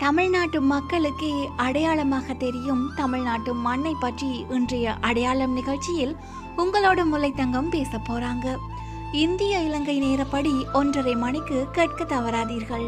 தமிழ்நாட்டு மக்களுக்கு அடையாளமாக தெரியும் தமிழ்நாட்டு மண்ணை பற்றி இன்றைய அடையாளம் நிகழ்ச்சியில் உங்களோட முல்லைத்தங்கம் பேச போறாங்க. இந்திய இலங்கை நேரப்படி ஒன்றரை மணிக்கு கேட்க தவறாதீர்கள்.